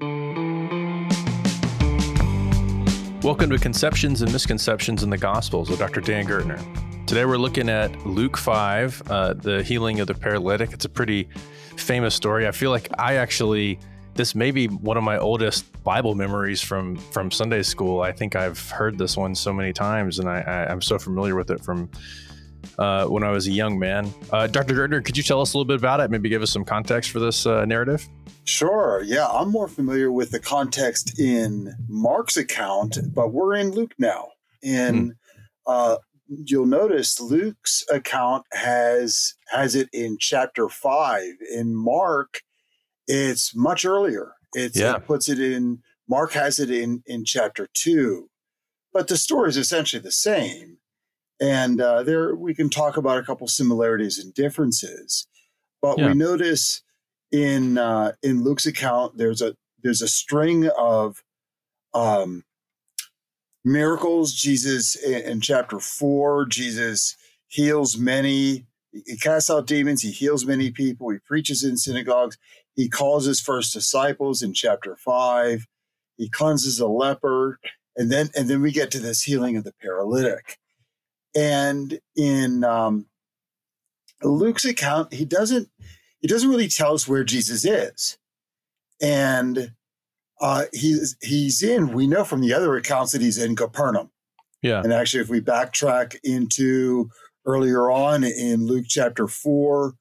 Welcome to Conceptions and Misconceptions in the Gospels with Dr. Dan Gurtner. Today we're looking at Luke 5, uh, the healing of the paralytic. It's a pretty famous story. I feel like I actually, this may be one of my oldest Bible memories from, from Sunday school. I think I've heard this one so many times and I, I, am so familiar with it from uh, when I was a young man. Uh, Dr. Gurtner, could you tell us a little bit about it? Maybe give us some context for this uh, narrative? Sure. Yeah, I'm more familiar with the context in Mark's account, but we're in Luke now. And uh, you'll notice Luke's account has has it in chapter five. In Mark, it's much earlier. It's, yeah. It puts it in. Mark has it in in chapter two, but the story is essentially the same. And uh, there we can talk about a couple similarities and differences. But yeah. we notice in uh, in Luke's account, there's a there's a string of um, miracles. Jesus in, in chapter four, Jesus heals many. He casts out demons. He heals many people. He preaches in synagogues. He calls his first disciples in chapter five. He cleanses a leper, and then and then we get to this healing of the paralytic. And in um, Luke's account, he doesn't it doesn't really tell us where Jesus is. And uh, he's he's in. We know from the other accounts that he's in Capernaum. Yeah. And actually, if we backtrack into earlier on in Luke chapter four,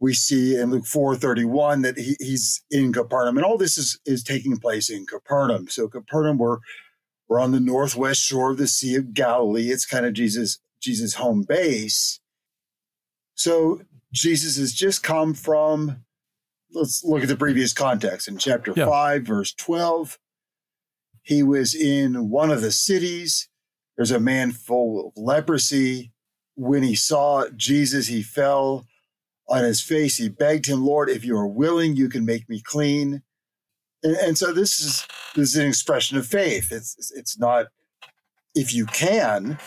we see in Luke four thirty one that he, he's in Capernaum, and all this is is taking place in Capernaum. So Capernaum, we're we're on the northwest shore of the Sea of Galilee. It's kind of Jesus Jesus' home base. So Jesus has just come from, let's look at the previous context. In chapter yeah. 5, verse 12, he was in one of the cities. There's a man full of leprosy. When he saw Jesus, he fell on his face. He begged him, Lord, if you are willing, you can make me clean. And, and so this is this is an expression of faith. It's it's not if you can,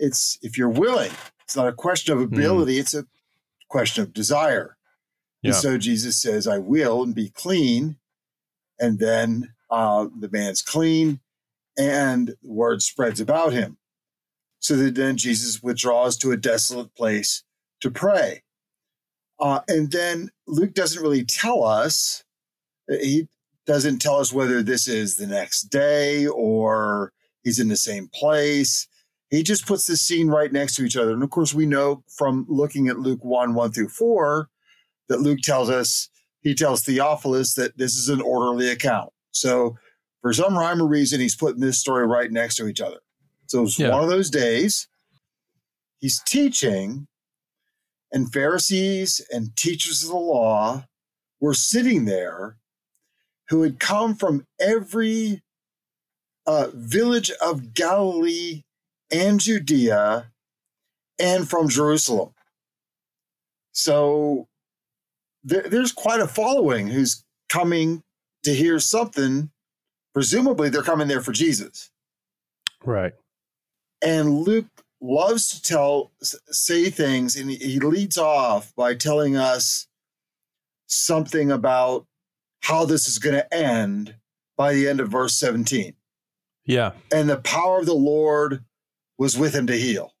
it's if you're willing. It's not a question of hmm. ability. Mm. It's a question of desire. Yeah. And so Jesus says, I will and be clean. And then uh, the man's clean and the word spreads about him. So that then Jesus withdraws to a desolate place to pray. Uh, and then Luke doesn't really tell us, he doesn't tell us whether this is the next day or he's in the same place he just puts the scene right next to each other. And of course, we know from looking at Luke 1 1 through 4 that Luke tells us, he tells Theophilus that this is an orderly account. So, for some rhyme or reason, he's putting this story right next to each other. So, it's yeah. one of those days. He's teaching, and Pharisees and teachers of the law were sitting there who had come from every uh, village of Galilee and Judea and from Jerusalem. So there, there's quite a following who's coming to hear something. Presumably, they're coming there for Jesus. Right. And Luke loves to tell, say things, and he leads off by telling us something about how this is going to end by the end of verse 17. Yeah. And the power of the Lord was with him to heal.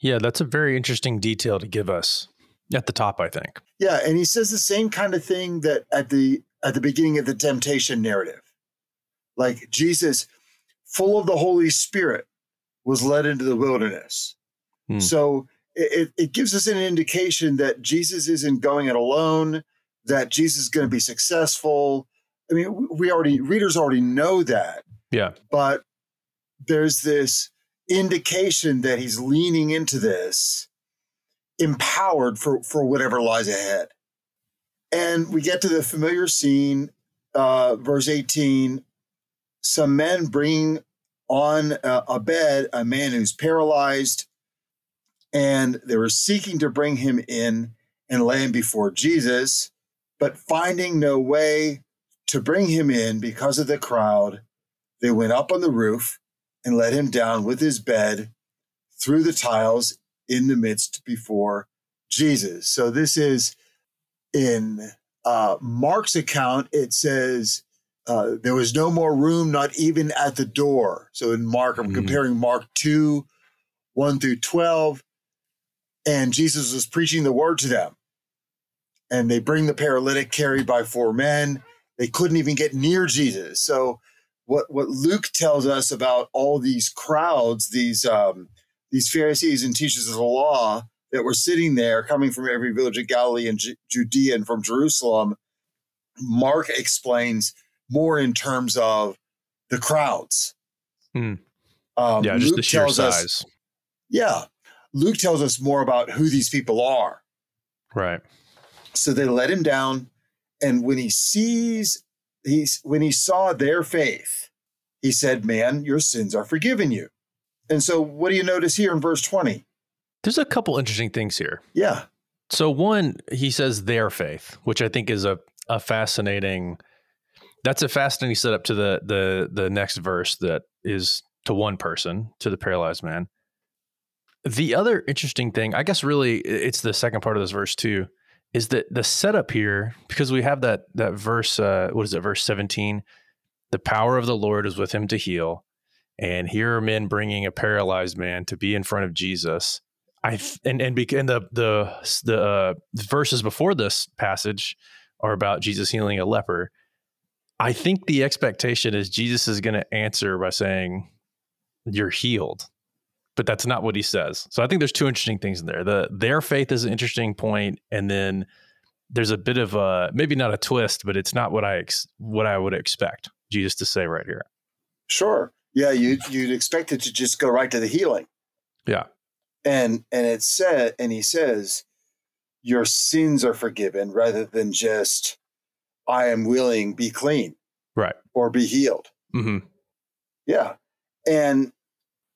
Yeah, that's a very interesting detail to give us at the top, I think. Yeah, and he says the same kind of thing that at the at the beginning of the temptation narrative. Like Jesus, full of the Holy Spirit, was led into the wilderness. Hmm. So it, it gives us an indication that Jesus isn't going it alone, that Jesus is going to be successful. I mean, we already readers already know that. Yeah. But there's this indication that he's leaning into this empowered for, for whatever lies ahead. And we get to the familiar scene, uh, verse 18 some men bring on a, a bed a man who's paralyzed, and they were seeking to bring him in and lay him before Jesus, but finding no way to bring him in because of the crowd, they went up on the roof and let him down with his bed through the tiles in the midst before Jesus. So this is in uh, Mark's account, it says uh, there was no more room, not even at the door. So in Mark, I'm Mhm. comparing Mark 2, 1 through 12. And Jesus was preaching the word to them. And they bring the paralytic carried by four men. They couldn't even get near Jesus. So what, what Luke tells us about all these crowds, these um, these Pharisees and teachers of the law that were sitting there, coming from every village of Galilee and Ju- Judea and from Jerusalem, Mark explains more in terms of the crowds. Hmm. Um, yeah, just Luke the sheer tells us- size. yeah, Luke tells us more about who these people are. Right. So they let him down, and when he sees, he's when he saw their faith, he said, "Man, your sins are forgiven you." And so, what do you notice here in verse twenty? There's a couple interesting things here. Yeah, So one, he says their faith, which I think is a a fascinating. That's a fascinating setup to the the the next verse that is to one person, to the paralyzed man. The other interesting thing, I guess, really, it's the second part of this verse too, is that the setup here because we have that that verse. Uh, what is it? Verse seventeen. The power of the Lord is with him to heal, and here are men bringing a paralyzed man to be in front of Jesus. I and and, bec- and the the the uh, verses before this passage are about Jesus healing a leper. I think the expectation is Jesus is going to answer by saying, "You're healed," but that's not what he says. So I think there's two interesting things in there. The their faith is an interesting point, and then there's a bit of a maybe not a twist, but it's not what I ex- what I would expect Jesus to say right here. sure. Yeah, you you'd expect it to just go right to the healing. Yeah. and and it said, and he says, "Your sins are forgiven," rather than just, "I am willing, be clean," Right. or be healed. Mm-hmm. Yeah. And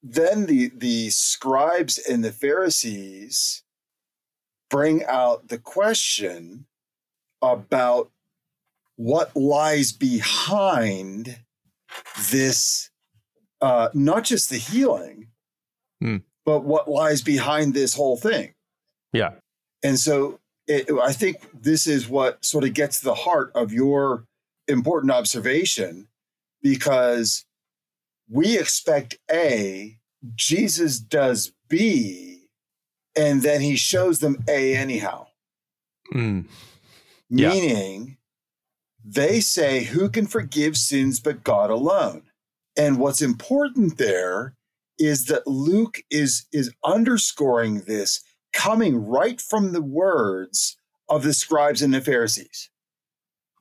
then the the scribes and the Pharisees bring out the question about what lies behind this uh not just the healing Hmm. but what lies behind this whole thing Yeah. and so it, I think this is what sort of gets to the heart of your important observation because we expect A, Jesus does B, and then he shows them A anyhow. Mm. Yeah. Meaning, they say, Who can forgive sins but God alone? And what's important there is that Luke is, is underscoring this coming right from the words of the scribes and the Pharisees.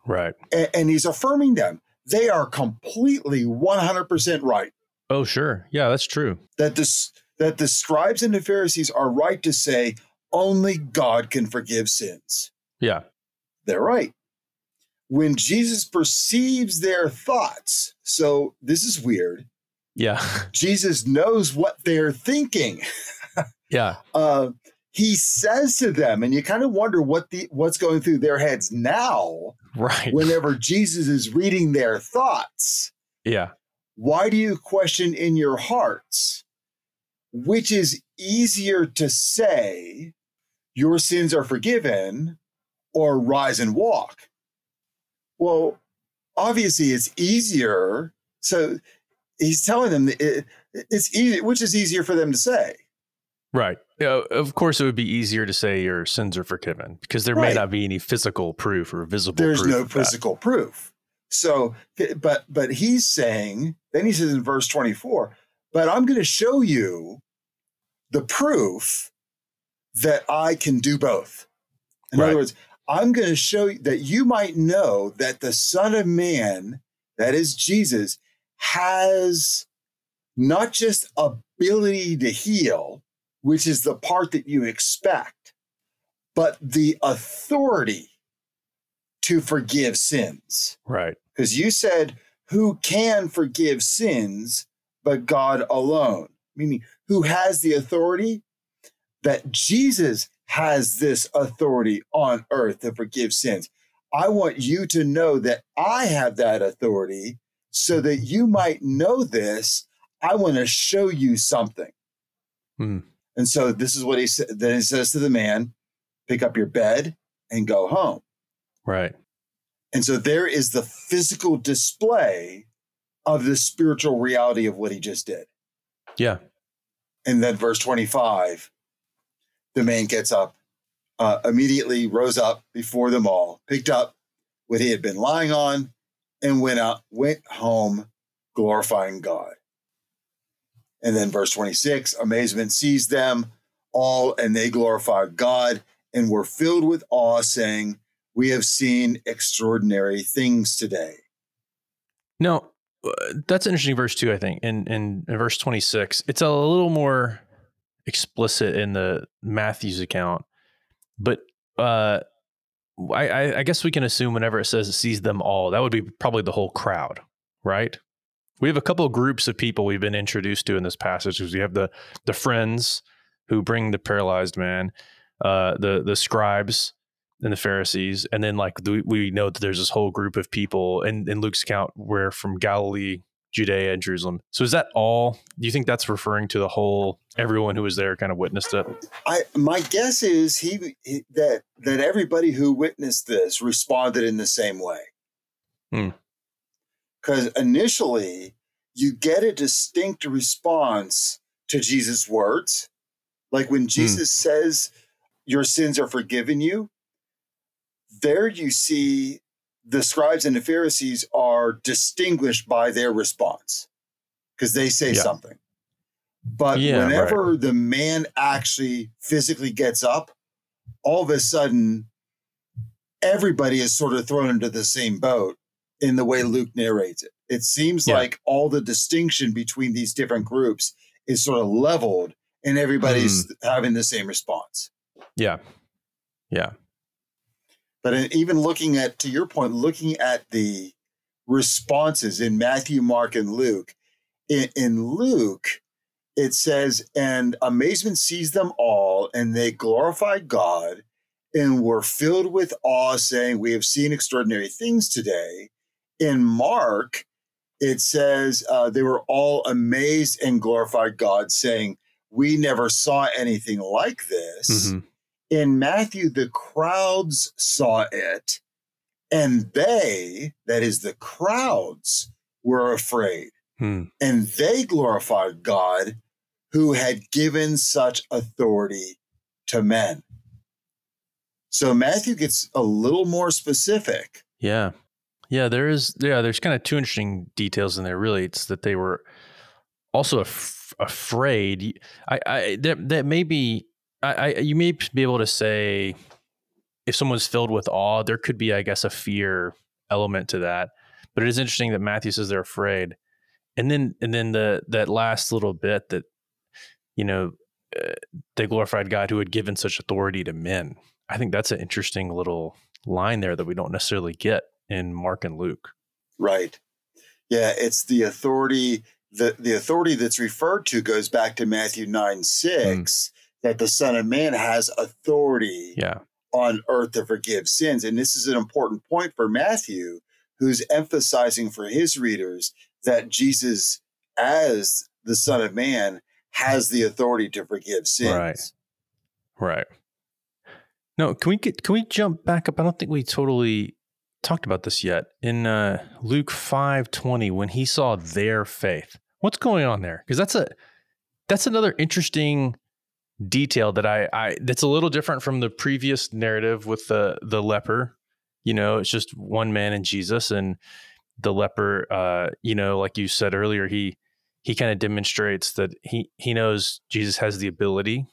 Right. A- And, he's affirming them. They are completely 100% right. Oh, sure. Yeah, that's true. That, this, that the scribes and the Pharisees are right to say only God can forgive sins. Yeah. They're right. When Jesus perceives their thoughts, so this is weird. Yeah. Jesus knows what they're thinking. yeah. Uh, he says to them, and you kind of wonder what the what's going through their heads now Right. whenever Jesus is reading their thoughts. yeah. Why do you question in your hearts? Which is easier to say, your sins are forgiven, or rise and walk? Well, obviously it's easier. So he's telling them that it, it's easy, which is easier for them to say. Right. Yeah, of course, it would be easier to say your sins are forgiven because there may not be any physical proof or visible There's no of that. physical proof. So, but but he's saying, then he says in verse 24, but I'm going to show you the proof that I can do both. In Right. other words, I'm going to show you that you might know that the Son of Man, that is Jesus, has not just ability to heal, which is the part that you expect, but the authority to forgive sins. Right. Because you said, who can forgive sins but God alone? Meaning, who has the authority? That Jesus has this authority on earth to forgive sins. I want you to know that I have that authority so that you might know this. I want to show you something. Hmm. And so this is what he said. Then he says to the man, pick up your bed and go home. Right. And so there is the physical display of the spiritual reality of what he just did. Yeah. And then verse 25, the man gets up, uh, immediately rose up before them all, picked up what he had been lying on, and went out, went home glorifying God. And then verse 26, amazement seized them all, and they glorified God and were filled with awe, saying, We have seen extraordinary things today. No, uh, that's an interesting verse too. I think in, in verse twenty six, it's a little more explicit in the Matthew's account, but uh, I, I guess we can assume whenever it says it sees them all, that would be probably the whole crowd, right? We have a couple of groups of people we've been introduced to in this passage. Because we have the the friends who bring the paralyzed man, uh, the the scribes and the Pharisees, and then like the, we know that there's this whole group of people in, in Luke's account where from Galilee, Judea, and Jerusalem. So is that all? Do you think that's referring to the whole everyone who was there kind of witnessed it? I my guess is he, he that that everybody who witnessed this responded in the same way. Because initially, you get a distinct response to Jesus' words, like when hmm. Jesus hmm. says, "Your sins are forgiven you." there you see the scribes and the Pharisees are distinguished by their response because they say yeah. something. But yeah, whenever right. the man actually physically gets up, all of a sudden, everybody is sort of thrown into the same boat in the way Luke narrates it. It seems yeah. like all the distinction between these different groups is sort of leveled and everybody's mm. having the same response. Yeah. Yeah. But even looking at, to your point, looking at the responses in Matthew, Mark, and Luke, in, in Luke, it says, and amazement seized them all, and they glorified God and were filled with awe, saying, We have seen extraordinary things today. In Mark, it says uh, they were all amazed and glorified God, saying, We never saw anything like this. Mm-hmm in Matthew, the crowds saw it, and they, that is the crowds, were afraid. Hmm. And they glorified God who had given such authority to men. So Matthew gets a little more specific. Yeah. Yeah, there is yeah, there's kind of two interesting details in there really. It's that they were also af- afraid. I I that that may be I, I, you may be able to say if someone's filled with awe, there could be, I guess, a fear element to that. But it is interesting that Matthew says they're afraid, and then and then the that last little bit that you know uh, they glorified God who had given such authority to men. I think that's an interesting little line there that we don't necessarily get in Mark and Luke. Right. Yeah, it's the authority. The, the authority that's referred to goes back to Matthew 9 6. Mm that the Son of Man has authority yeah. on earth to forgive sins. And this is an important point for Matthew, who's emphasizing for his readers that Jesus, as the Son of Man, has the authority to forgive sins. Right. Right. No, can we get can we jump back up? I don't think we totally talked about this yet. In uh, Luke five twenty, when he saw their faith, what's going on there? Because that's a that's another interesting detail that I, I that's a little different from the previous narrative with the the leper. You know, it's just one man and Jesus, and the leper. Uh, you know, like you said earlier, he he kind of demonstrates that he he knows Jesus has the ability,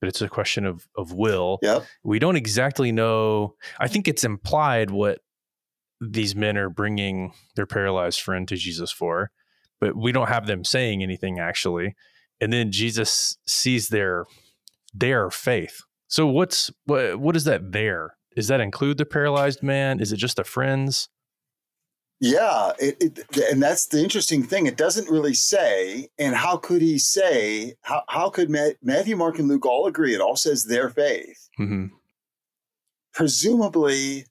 but it's a question of of will. Yeah, we don't exactly know. I think it's implied what these men are bringing their paralyzed friend to Jesus for, but we don't have them saying anything actually and then Jesus sees their their faith. So what's what what is that there? Does that include the paralyzed man? Is it just the friends? Yeah, it, it, and that's the interesting thing. It doesn't really say. And how could he say? How how could Matthew, Mark, and Luke all agree? It all says their faith. Mm-hmm. Presumably,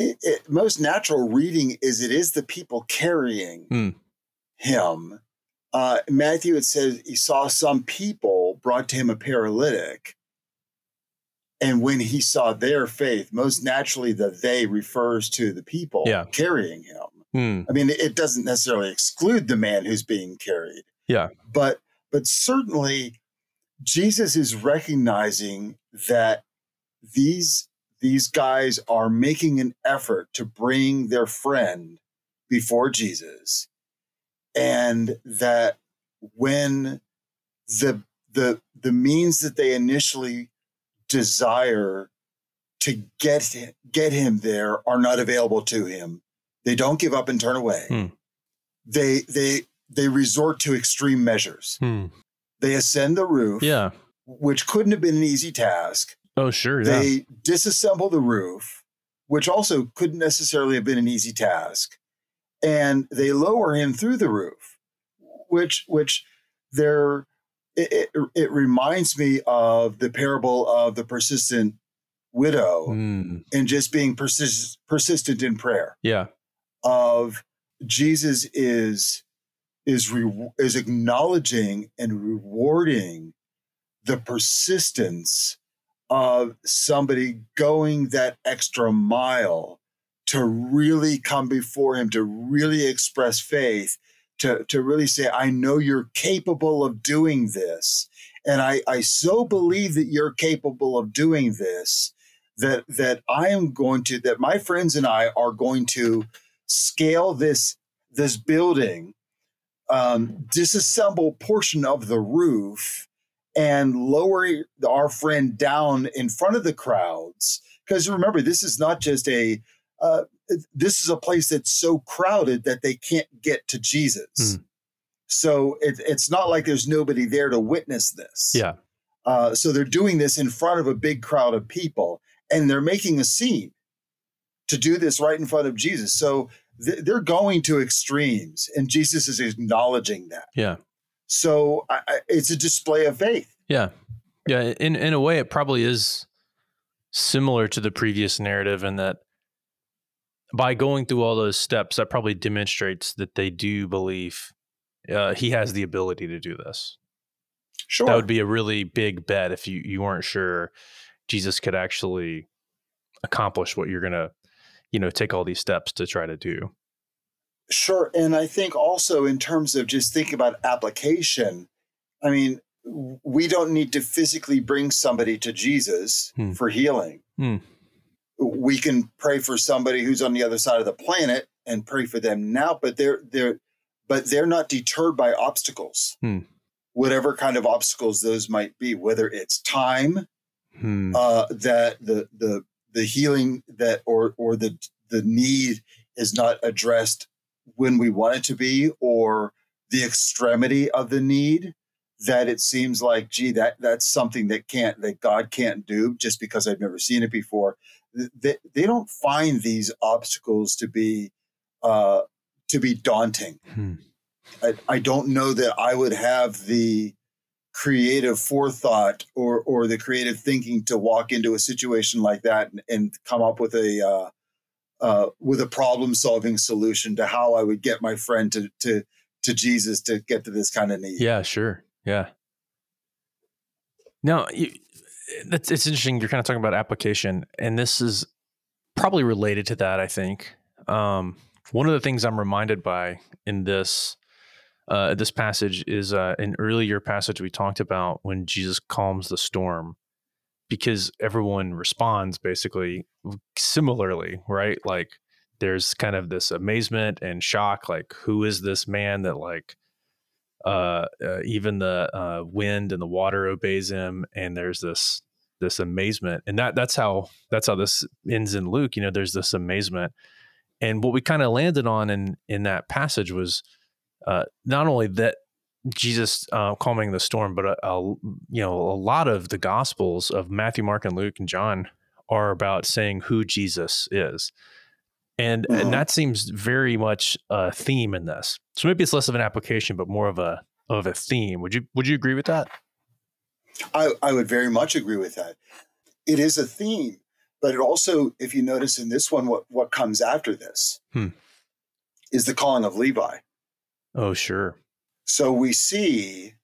it, most natural reading is it is the people carrying mm. him uh, Matthew had said he saw some people brought to him a paralytic. And when he saw their faith, most naturally the they refers to the people Yeah. carrying him. Hmm. I mean, it doesn't necessarily exclude the man who's being carried. Yeah. But but certainly Jesus is recognizing that these these guys are making an effort to bring their friend before Jesus and that when the the the means that they initially desire to get get him there are not available to him they don't give up and turn away Hmm. they they they resort to extreme measures Hmm. they ascend the roof Yeah. which couldn't have been an easy task Oh, sure. Yeah. they disassemble the roof, which also couldn't necessarily have been an easy task, and they lower him through the roof, which which they're it, it, it reminds me of the parable of the persistent widow Hmm. and just being persist, persistent in prayer Yeah. of Jesus is is re, is acknowledging and rewarding the persistence of somebody going that extra mile to really come before him to really express faith to to really say I know you're capable of doing this and I I so believe that you're capable of doing this that that I am going to that my friends and I are going to scale this this building um, disassemble portion of the roof and lower our friend down in front of the crowds because remember this is not just a uh, this is a place that's so crowded that they can't get to jesus Hmm. so it, it's not like there's nobody there to witness this Yeah. uh, so they're doing this in front of a big crowd of people and they're making a scene to do this right in front of Jesus. So th- they're going to extremes and Jesus is acknowledging that. Yeah. So I, it's a display of faith. Yeah. Yeah. In in a way, it probably is similar to the previous narrative in that by going through all those steps, that probably demonstrates that they do believe uh, he has the ability to do this. Sure. That would be a really big bet if you, you weren't sure Jesus could actually accomplish what you're gonna, you know, take all these steps to try to do. Sure. And I think also in terms of just thinking about application, I mean, we don't need to physically bring somebody to Jesus Hmm. for healing. Hmm. We can pray for somebody who's on the other side of the planet and pray for them now, but they're they're but they're not deterred by obstacles. Hmm. Whatever kind of obstacles those might be, whether it's time, Hmm. uh, that the the the healing that or or the the need is not addressed when we want it to be, or the extremity of the need that it seems like, gee, that that's something that can't that God can't do just because I've never seen it before. They, they don't find these obstacles to be uh, to be daunting. Hmm. I, I don't know that I would have the creative forethought or or the creative thinking to walk into a situation like that and, and come up with a uh, uh, with a problem solving solution to how I would get my friend to to to Jesus to get to this kind of need. Yeah, sure. Yeah. Now, you, that's it's interesting. You're kind of talking about application, and this is probably related to that. I think um, one of the things I'm reminded by in this uh, this passage is uh, an earlier passage we talked about when Jesus calms the storm, because everyone responds basically similarly, right? Like there's kind of this amazement and shock, like who is this man that like uh, uh, even the uh, wind and the water obeys him, and there's this this amazement, and that that's how that's how this ends in Luke. You know, there's this amazement, and what we kind of landed on in in that passage was uh, not only that Jesus uh, calming the storm, but a, a you know a lot of the Gospels of Matthew, Mark, and Luke and John are about saying who Jesus is. And, Mhm. and that seems very much a theme in this. So maybe it's less of an application, but more of a of a theme. Would you would you agree with that? I, I would very much agree with that. It is a theme, but it also, if you notice in this one, what what comes after this Hmm. is the calling of Levi. Oh, sure. So we see,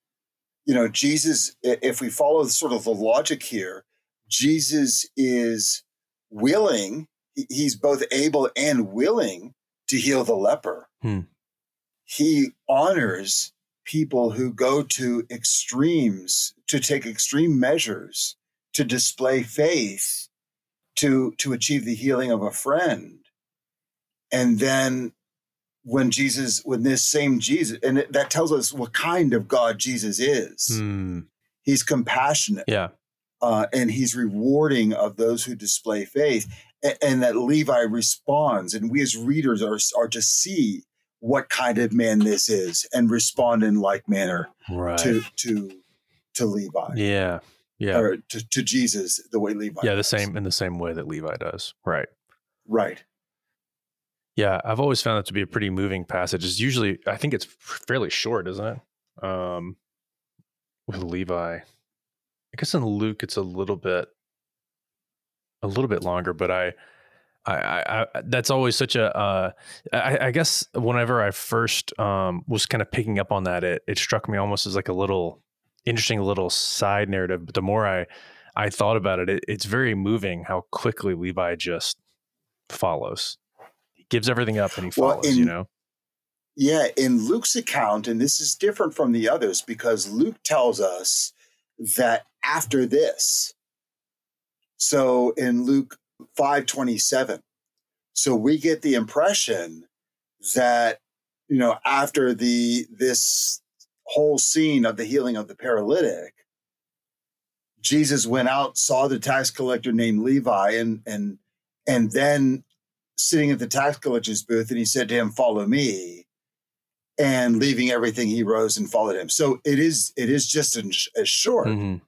you know, Jesus, if we follow sort of the logic here, Jesus is willing, he's both able and willing to heal the leper. Hmm. He honors people who go to extremes, to take extreme measures to display faith to to achieve the healing of a friend and then when jesus when this same jesus and it, that tells us what kind of god jesus is Mm, he's compassionate yeah. uh, and he's rewarding of those who display faith and, and that levi responds and we as readers are, are to see what kind of man this is and respond in like manner Right. to to to levi yeah. Yeah. or to, to jesus the way levi Yeah. The does. same in the same way that Levi does. Right. right Yeah. I've always found that to be a pretty moving passage. It's usually, I think it's fairly short, isn't it? Um, with Levi. I guess in Luke, it's a little bit, a little bit longer, but I, I, I, I that's always such a, uh, I, I guess whenever I first, um, was kind of picking up on that, it, it struck me almost as like a little interesting little side narrative. But the more I, I thought about it, it it's very moving how quickly Levi just follows. Gives everything up and he Well, follows, you know? Yeah, in Luke's account, and this is different from the others because Luke tells us that after this, so in Luke 527, so we get the impression that, you know, after the this whole scene of the healing of the paralytic, Jesus went out, saw the tax collector named Levi, and and and then sitting at the tax collector's booth, and he said to him, Follow me and leaving everything he rose and followed him so it is it is just as, as short Mhm.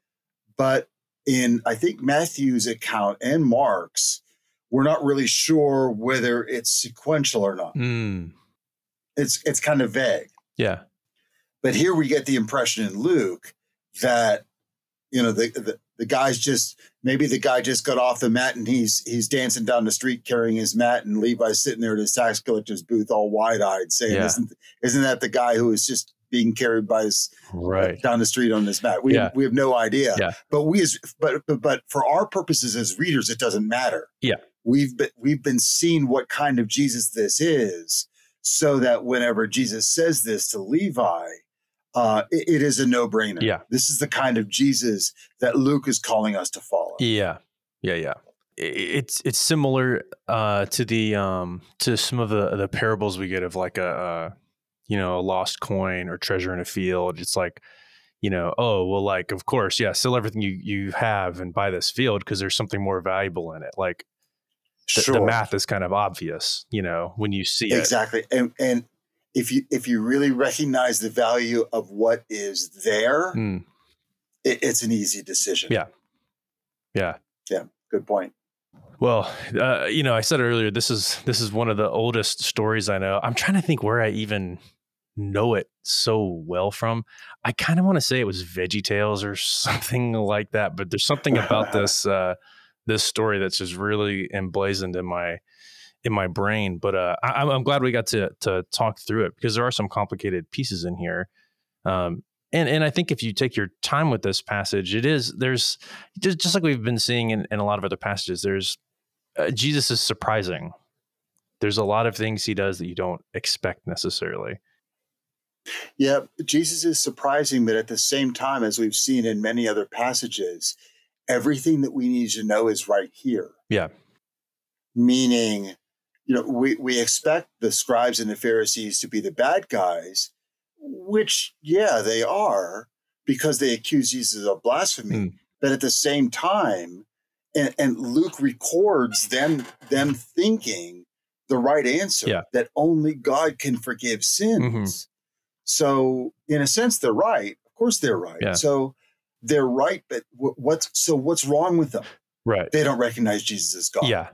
but in i think matthew's account and mark's we're not really sure whether it's sequential or not Mm. it's it's kind of vague Yeah. but here we get the impression in luke that you know the, the the guy's just maybe the guy just got off the mat and he's he's dancing down the street carrying his mat and levi's sitting there at his tax collector's booth all wide-eyed saying Yeah. isn't isn't that the guy who is just being carried by his Right. down the street on this mat. We Yeah. we have no idea. Yeah. But we as but, but but for our purposes as readers, it doesn't matter. Yeah. We've been we've been seeing what kind of Jesus this is, so that whenever Jesus says this to Levi, uh, it- it is a no brainer. Yeah. This is the kind of Jesus that Luke is calling us to follow. Yeah. Yeah. Yeah. It's it's similar uh, to the um, to some of the the parables we get of like a uh, you know a lost coin or treasure in a field. It's like you know oh well like of course yeah sell everything you you have and buy this field because there's something more valuable in it. Like the, sure. the math is kind of obvious you know when you see it. Exactly. And and if you if you really recognize the value of what is there, Mm, it, it's an easy decision. Yeah. yeah. Yeah. Good point. Well, uh, you know, I said earlier this is this is one of the oldest stories I know. I'm trying to think where I even know it so well from. I kind of want to say it was Veggie Tales or something like that, but there's something about this uh, this story that's just really emblazoned in my in my brain. But uh, I, I'm- I'm glad we got to to talk through it because there are some complicated pieces in here. Um, and and I think if you take your time with this passage, it is there's just just like we've been seeing in, in a lot of other passages. There's uh, Jesus is surprising. There's a lot of things he does that you don't expect necessarily. Yeah, Jesus is surprising, but at the same time, as we've seen in many other passages, everything that we need to know is right here. Yeah. Meaning, you know, we, we expect the scribes and the Pharisees to be the bad guys, which, yeah, they are because they accuse Jesus of blasphemy. Hmm. But at the same time, and, and Luke records them them thinking the right answer Yeah. that only God can forgive sins. Mhm. So, in a sense, they're right. Of course, they're right. Yeah. So they're right, but what's so? What's wrong with them? Right. They don't recognize Jesus as God. Yeah.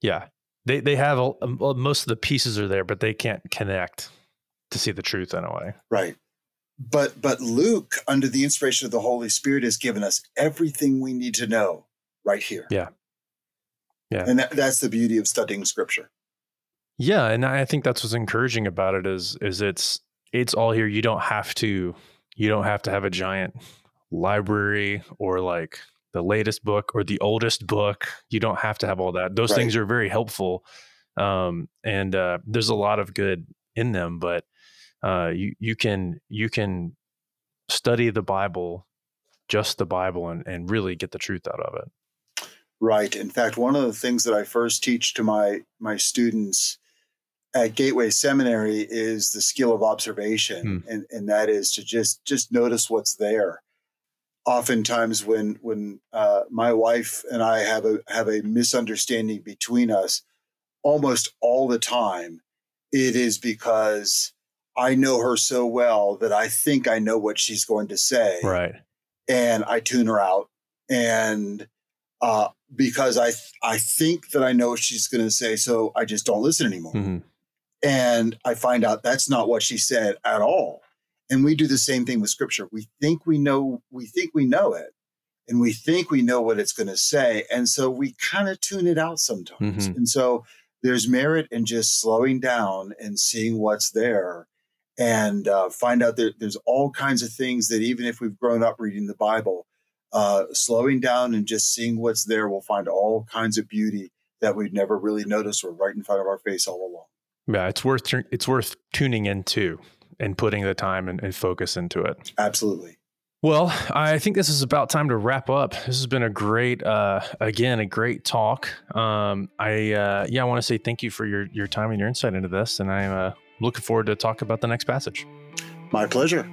Yeah. They they have a, well, most of the pieces are there, but they can't connect to see the truth in a way. right. But but Luke, under the inspiration of the Holy Spirit, has given us everything we need to know right here. Yeah. Yeah. And that, that's the beauty of studying Scripture. Yeah, and I think that's what's encouraging about it is is it's it's all here. You don't have to you don't have to have a giant library or like the latest book or the oldest book. You don't have to have all that. Those Right. things are very helpful, um, and uh, there's a lot of good in them. But uh, you you can you can study the Bible, just the Bible, and and really get the truth out of it. Right. In fact, one of the things that I first teach to my my students at Gateway Seminary is the skill of observation, and and that is to just just notice what's there. Oftentimes, when when uh, my wife and I have a have a misunderstanding between us, almost all the time, it is because I know her so well that I think I know what she's going to say, Right. and I tune her out, and uh, because I th- I think that I know what she's going to say, so I just don't listen anymore. hmm And I find out that's not what she said at all. And we do the same thing with scripture. We think we know, we think we know it, and we think we know what it's going to say, and so we kind of tune it out sometimes. Mhm. And so there's merit in just slowing down and seeing what's there, and uh, find out that there's all kinds of things that even if we've grown up reading the Bible, uh, slowing down and just seeing what's there, we'll find all kinds of beauty that we've never really noticed were right in front of our face all along. Yeah, it's worth it's worth tuning into and putting the time and, and focus into it. Absolutely. Well, I think this is about time to wrap up. This has been a great, uh, again, a great talk. Um, I uh, yeah, I want to say thank you for your your time and your insight into this, and I'm uh, looking forward to talk about the next passage. My pleasure.